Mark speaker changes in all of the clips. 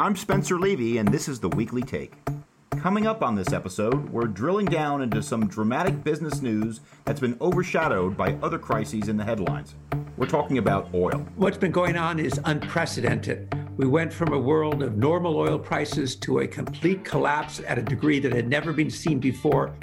Speaker 1: I'm Spencer Levy, and this is the Weekly Take. Coming up on this episode, we're drilling down into some dramatic business news that's been overshadowed by other crises in the headlines. We're talking about oil.
Speaker 2: What's been going on is unprecedented. We went from a world of normal oil prices to a complete collapse at a degree that had never been seen before.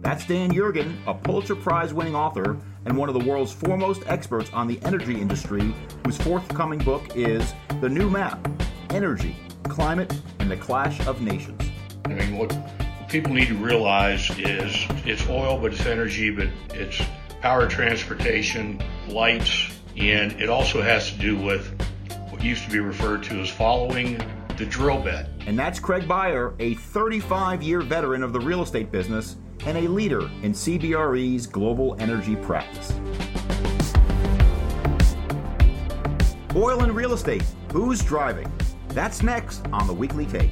Speaker 1: That's Dan Yergin, a Pulitzer Prize winning author and one of the world's foremost experts on the energy industry, whose forthcoming book is The New Map Energy, Climate, and the Clash of Nations.
Speaker 3: I mean, what people need to realize is it's oil, but it's energy, but it's power transportation, lights, and it also has to do with what used to be referred to as following the drill bit.
Speaker 1: And that's Craig Beyer, a 35 year veteran of the real estate business and a leader in CBRE's global energy practice. Oil and real estate. Who's driving? That's next on the Weekly Take.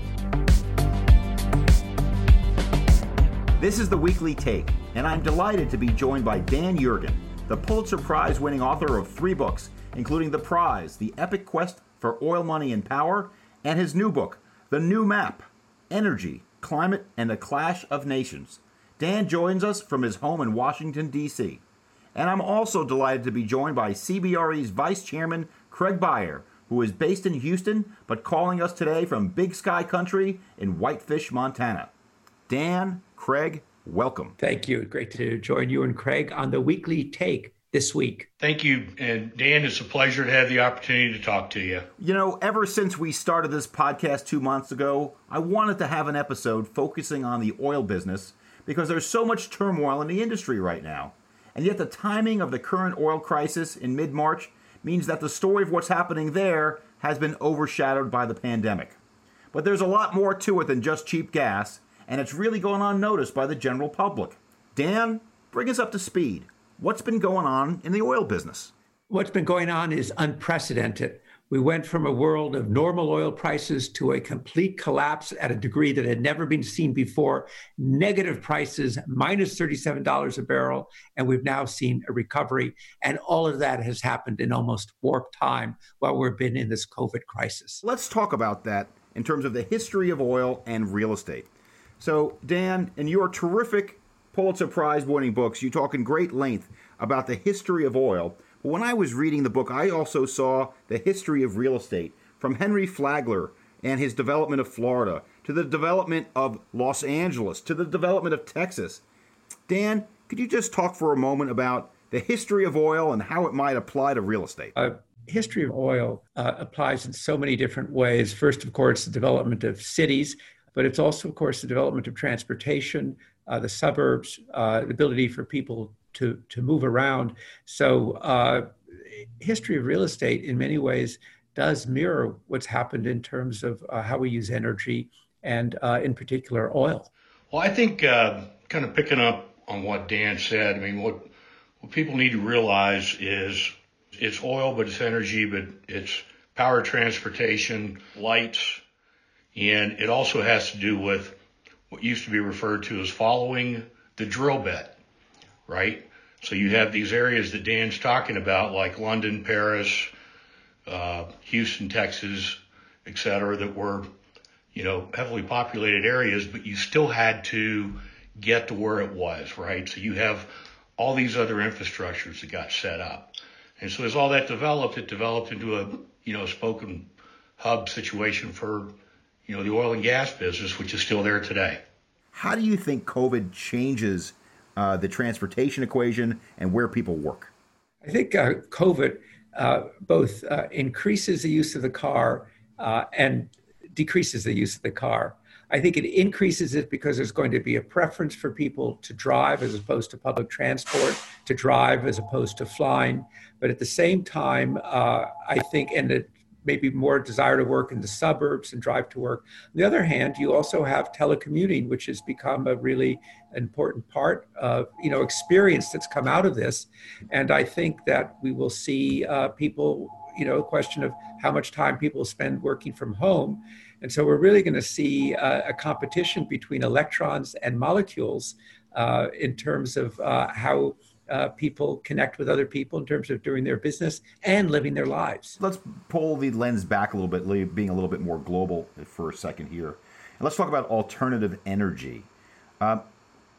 Speaker 1: This is the Weekly Take, and I'm delighted to be joined by Dan Yergin, the Pulitzer Prize winning author of three books, including The Prize, The Epic Quest for Oil, Money, and Power, and his new book, The New Map Energy, Climate, and the Clash of Nations. Dan joins us from his home in Washington, D.C. And I'm also delighted to be joined by CBRE's Vice Chairman, Craig Beyer, who is based in Houston but calling us today from Big Sky Country in Whitefish, Montana. Dan, Craig, welcome.
Speaker 2: Thank you. Great to join you and Craig on the weekly take this week.
Speaker 3: Thank you. And Dan, it's a pleasure to have the opportunity to talk to you.
Speaker 1: You know, ever since we started this podcast two months ago, I wanted to have an episode focusing on the oil business because there's so much turmoil in the industry right now. And yet, the timing of the current oil crisis in mid March means that the story of what's happening there has been overshadowed by the pandemic. But there's a lot more to it than just cheap gas, and it's really going unnoticed by the general public. Dan, bring us up to speed. What's been going on in the oil business?
Speaker 2: What's been going on is unprecedented. We went from a world of normal oil prices to a complete collapse at a degree that had never been seen before. Negative prices, minus $37 a barrel, and we've now seen a recovery. And all of that has happened in almost warp time while we've been in this COVID crisis.
Speaker 1: Let's talk about that in terms of the history of oil and real estate. So, Dan, in your terrific Pulitzer Prize winning books, you talk in great length about the history of oil when I was reading the book, I also saw the history of real estate from Henry Flagler and his development of Florida to the development of Los Angeles to the development of Texas. Dan, could you just talk for a moment about the history of oil and how it might apply to real estate?
Speaker 2: Uh, history of oil uh, applies in so many different ways. First, of course, the development of cities, but it's also, of course, the development of transportation, uh, the suburbs, uh, the ability for people to to move around. So uh, history of real estate in many ways does mirror what's happened in terms of uh, how we use energy and uh, in particular oil.
Speaker 3: Well, I think uh, kind of picking up on what Dan said. I mean, what what people need to realize is it's oil, but it's energy, but it's power transportation, lights, and it also has to do with what used to be referred to as following the drill bit right? So you have these areas that Dan's talking about, like London, Paris, uh, Houston, Texas, et cetera, that were, you know, heavily populated areas, but you still had to get to where it was, right? So you have all these other infrastructures that got set up. And so as all that developed, it developed into a, you know, spoken hub situation for, you know, the oil and gas business, which is still there today.
Speaker 1: How do you think COVID changes uh, the transportation equation, and where people work?
Speaker 2: I think uh, COVID uh, both uh, increases the use of the car uh, and decreases the use of the car. I think it increases it because there's going to be a preference for people to drive as opposed to public transport, to drive as opposed to flying. But at the same time, uh, I think, and it maybe more desire to work in the suburbs and drive to work. On the other hand, you also have telecommuting, which has become a really important part of you know experience that's come out of this. And I think that we will see uh, people, you know, a question of how much time people spend working from home. And so we're really going to see uh, a competition between electrons and molecules uh, in terms of uh, how uh, people connect with other people in terms of doing their business and living their lives.
Speaker 1: Let's pull the lens back a little bit, being a little bit more global for a second here. And let's talk about alternative energy. Uh,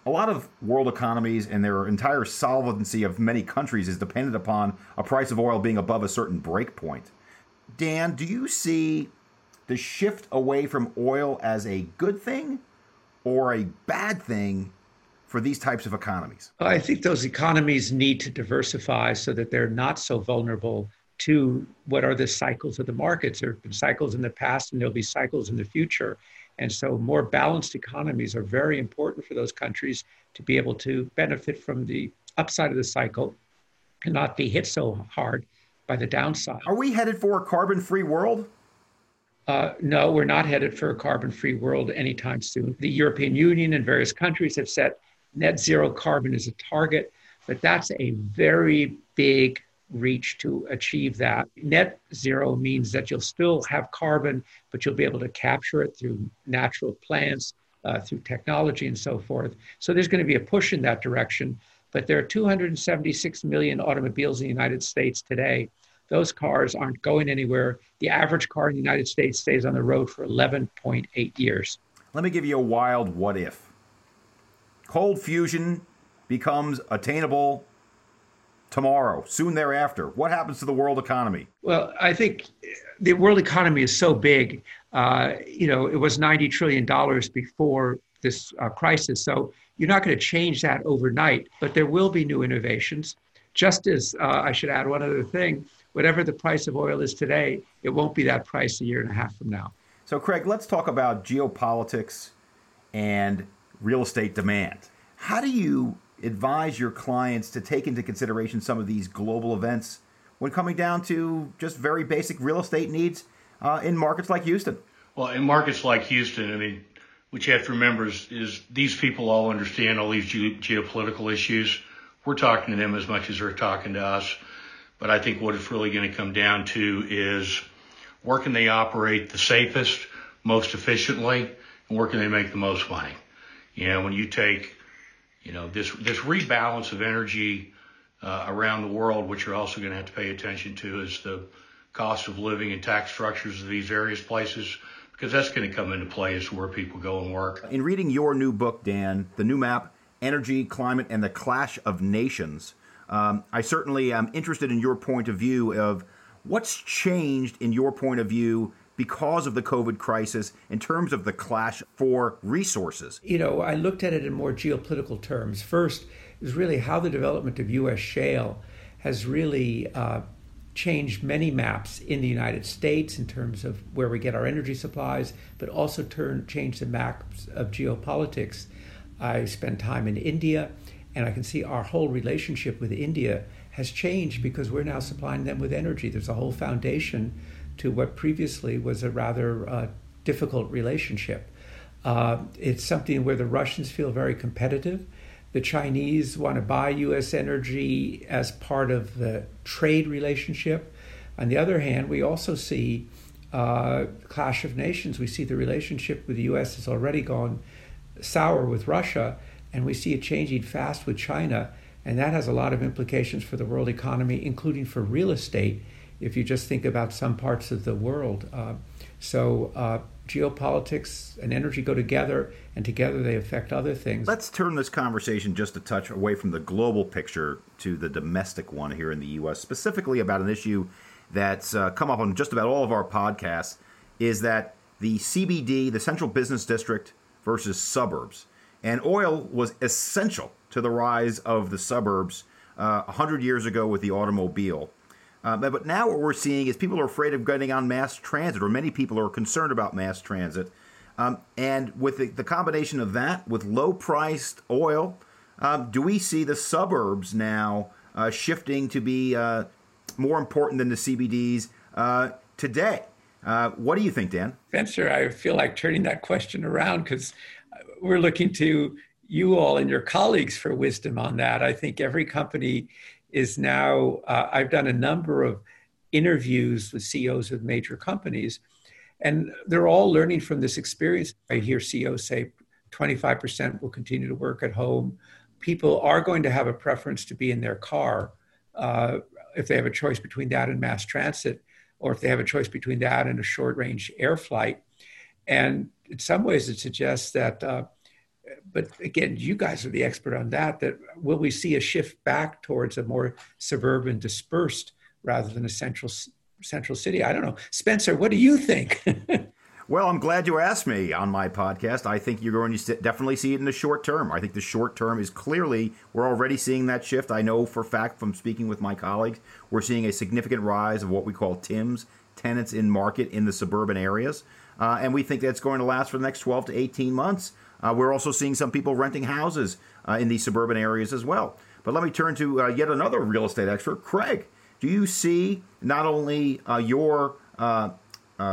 Speaker 1: a lot of world economies and their entire solvency of many countries is dependent upon a price of oil being above a certain break point. Dan, do you see the shift away from oil as a good thing or a bad thing for these types of economies?
Speaker 2: I think those economies need to diversify so that they're not so vulnerable to what are the cycles of the markets. There have been cycles in the past and there'll be cycles in the future. And so, more balanced economies are very important for those countries to be able to benefit from the upside of the cycle and not be hit so hard by the downside.
Speaker 1: Are we headed for a carbon free world?
Speaker 2: Uh, no, we're not headed for a carbon free world anytime soon. The European Union and various countries have set net zero carbon as a target, but that's a very big reach to achieve that. Net zero means that you'll still have carbon, but you'll be able to capture it through natural plants, uh, through technology, and so forth. So there's going to be a push in that direction. But there are 276 million automobiles in the United States today. Those cars aren't going anywhere. The average car in the United States stays on the road for 11.8 years.
Speaker 1: Let me give you a wild what if. Cold fusion becomes attainable tomorrow, soon thereafter? What happens to the world economy?
Speaker 2: Well, I think the world economy is so big. Uh, you know, it was $90 trillion before this uh, crisis. So you're not going to change that overnight, but there will be new innovations. Just as uh, I should add one other thing whatever the price of oil is today, it won't be that price a year and a half from now.
Speaker 1: So, Craig, let's talk about geopolitics and real estate demand. How do you advise your clients to take into consideration some of these global events when coming down to just very basic real estate needs uh, in markets like Houston?
Speaker 3: Well, in markets like Houston, I mean, what you have to remember is, is these people all understand all these ge- geopolitical issues. We're talking to them as much as they're talking to us. But I think what it's really going to come down to is where can they operate the safest, most efficiently, and where can they make the most money? You know, when you take you know, this, this rebalance of energy uh, around the world, which you're also going to have to pay attention to, is the cost of living and tax structures of these various places, because that's going to come into play as where people go and work.
Speaker 1: In reading your new book, Dan, The New Map Energy, Climate, and the Clash of Nations, um, I certainly am interested in your point of view of what's changed in your point of view because of the COVID crisis in terms of the clash for resources?
Speaker 2: You know, I looked at it in more geopolitical terms. First, is really how the development of U.S. shale has really uh, changed many maps in the United States in terms of where we get our energy supplies, but also turn changed the maps of geopolitics. I spent time in India, and I can see our whole relationship with India has changed because we're now supplying them with energy. There's a whole foundation to what previously was a rather uh, difficult relationship. Uh, it's something where the Russians feel very competitive. The Chinese want to buy U.S. energy as part of the trade relationship. On the other hand, we also see uh, clash of nations. We see the relationship with the U.S. has already gone sour with Russia, and we see it changing fast with China. And that has a lot of implications for the world economy, including for real estate if you just think about some parts of the world. Uh, so uh, geopolitics and energy go together, and together they affect other things.
Speaker 1: Let's turn this conversation just a touch away from the global picture to the domestic one here in the U.S., specifically about an issue that's uh, come up on just about all of our podcasts is that the CBD, the Central Business District, versus suburbs. And oil was essential to the rise of the suburbs uh, 100 years ago with the automobile. Uh, but now what we're seeing is people are afraid of getting on mass transit, or many people are concerned about mass transit. Um, and with the, the, combination of that, with low priced oil, um, do we see the suburbs now uh, shifting to be uh, more important than the CBDs uh, today? Uh, what do you think, Dan?
Speaker 2: Spencer, I feel like turning that question around because we're looking to you all and your colleagues for wisdom on that. I think every company is now, uh, I've done a number of interviews with CEOs of major companies, and they're all learning from this experience. I hear CEOs say 25% will continue to work at home. people are going to have a preference to be in their car uh, if they have a choice between that and mass transit, or if they have a choice between that and a short range air flight. And in some ways, it suggests that, uh, but again, you guys are the expert on that, that will we see a shift back towards a more suburban dispersed rather than a central central city? I don't know. Spencer, what do you think?
Speaker 1: Well, I'm glad you asked me on my podcast. I think you're going to definitely see it in the short term. I think the short term is clearly, we're already seeing that shift. I know for fact from speaking with my colleagues, we're seeing a significant rise of what we call TIMS, tenants in market in the suburban areas. Uh, and we think that's going to last for the next 12 to 18 months. Uh, we're also seeing some people renting houses uh, in these suburban areas as well. But let me turn to uh, yet another real estate expert, Craig. Do you see not only uh, your uh,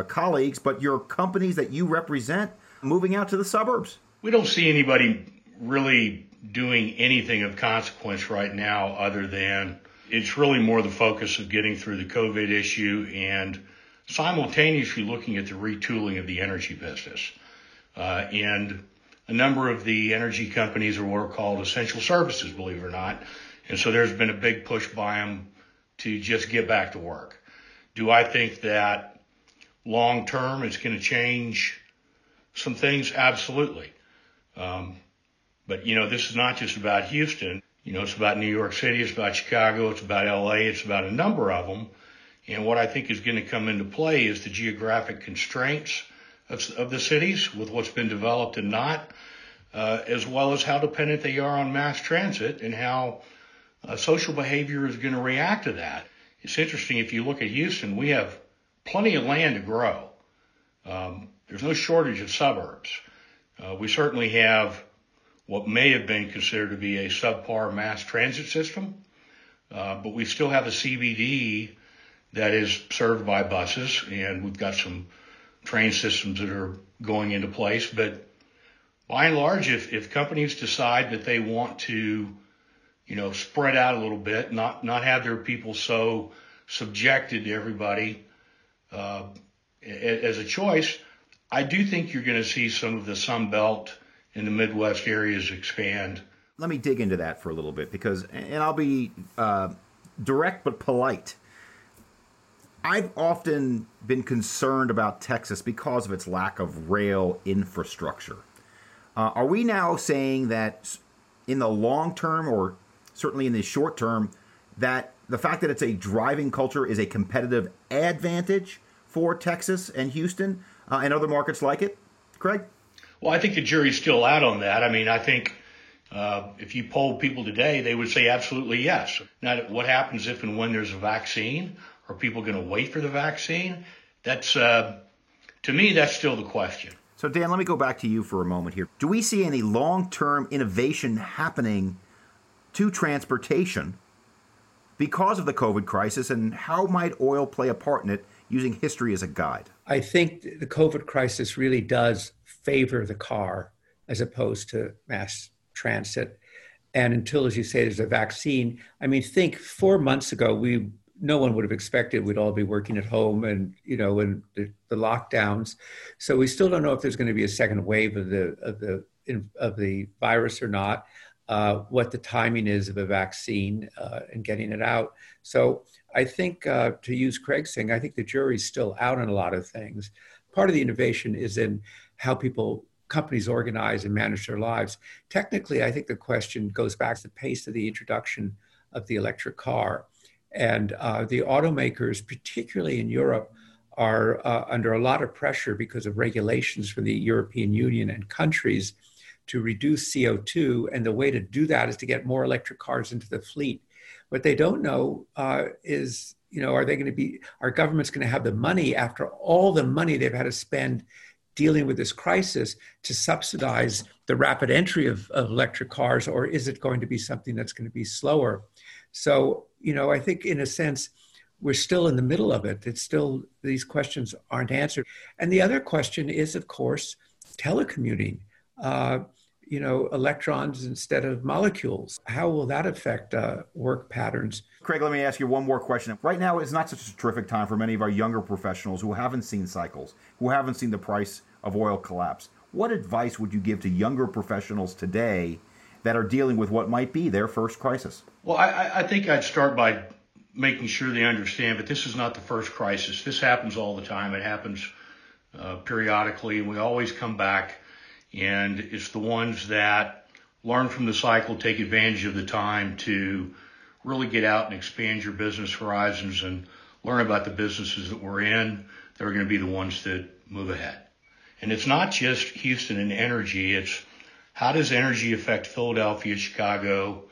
Speaker 1: colleagues, but your companies that you represent moving out to the suburbs?
Speaker 3: We don't see anybody really doing anything of consequence right now other than it's really more the focus of getting through the COVID issue and simultaneously looking at the retooling of the energy business. Uh, and a number of the energy companies are what are called essential services, believe it or not. And so there's been a big push by them to just get back to work. Do I think that long term, it's going to change some things, absolutely. Um, but you know, this is not just about Houston. You know, it's about New York City, it's about Chicago, it's about LA, it's about a number of them. And what I think is going to come into play is the geographic constraints of, of the cities with what's been developed and not, uh, as well as how dependent they are on mass transit and how uh, social behavior is going to react to that. It's interesting if you look at Houston, we have plenty of land to grow. Um, there's no shortage of suburbs. Uh, we certainly have what may have been considered to be a subpar mass transit system, uh, but we still have a CBD that is served by buses, and we've got some train systems that are going into place. But by and large, if, if companies decide that they want to, you know, spread out a little bit, not not have their people so subjected to everybody, uh, as a choice, I do think you're going to see some of the Sun Belt in the Midwest areas expand.
Speaker 1: Let me dig into that for a little bit because, and I'll be uh, direct but polite. I've often been concerned about Texas because of its lack of rail infrastructure. Uh, are we now saying that in the long term, or certainly in the short term, that the fact that it's a driving culture is a competitive advantage for Texas and Houston uh, and other markets like it? Craig?
Speaker 3: Well, I think the jury's still out on that. I mean, I think uh, if you polled people today, they would say absolutely yes. Now, what happens if and when there's a vaccine? Are people going to wait for the vaccine? That's, uh, to me, that's still the question.
Speaker 1: So, Dan, let me go back to you for a moment here. Do we see any long term innovation happening to transportation because of the COVID crisis, and how might oil play a part in it using history as a guide?
Speaker 2: I think the COVID crisis really does favor the car as opposed to mass transit. And until, as you say, there's a vaccine, I mean, think four months ago, we no one would have expected we'd all be working at home and you know and the, the lockdowns. So we still don't know if there's going to be a second wave of the of the of the virus or not. Uh, what the timing is of a vaccine uh, and getting it out. So I think, uh, to use Craig's thing, I think the jury's still out on a lot of things. Part of the innovation is in how people, companies organize and manage their lives. Technically, I think the question goes back to the pace of the introduction of the electric car. And uh, the automakers, particularly in Europe, are uh, under a lot of pressure because of regulations from the European Union and countries to reduce CO2. And the way to do that is to get more electric cars into the fleet. What they don't know uh, is, you know, are they going to be, our government's going to have the money after all the money they've had to spend dealing with this crisis to subsidize the rapid entry of, of electric cars, or is it going to be something that's going to be slower? So, you know, I think in a sense, we're still in the middle of it. It's still, these questions aren't answered. And the other question is, of course, telecommuting. Uh, you know, electrons instead of molecules. How will that affect uh, work patterns?
Speaker 1: Craig, let me ask you one more question. Right now is not such a terrific time for many of our younger professionals who haven't seen cycles, who haven't seen the price of oil collapse. What advice would you give to younger professionals today that are dealing with what might be their first crisis?
Speaker 3: Well, I, I think I'd start by making sure they understand, that this is not the first crisis. This happens all the time. It happens uh, periodically, and we always come back. And it's the ones that learn from the cycle, take advantage of the time to really get out and expand your business horizons and learn about the businesses that we're in that are going to be the ones that move ahead. And it's not just Houston and energy. It's how does energy affect Philadelphia, Chicago,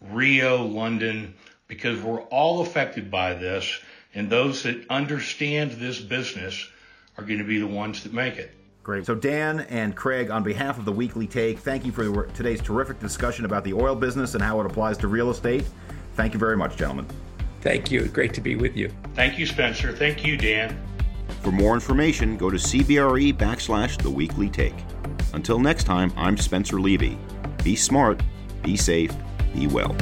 Speaker 3: Rio, London, because we're all affected by this. And those that understand this business are going to be the ones that make it.
Speaker 1: Great. So, Dan and Craig, on behalf of the Weekly Take, thank you for today's terrific discussion about the oil business and how it applies to real estate. Thank you very much, gentlemen.
Speaker 2: Thank you. Great to be with you.
Speaker 3: Thank you, Spencer. Thank you, Dan.
Speaker 1: For more information, go to CBRE backslash the weekly take. Until next time, I'm Spencer Levy. Be smart, be safe, be well.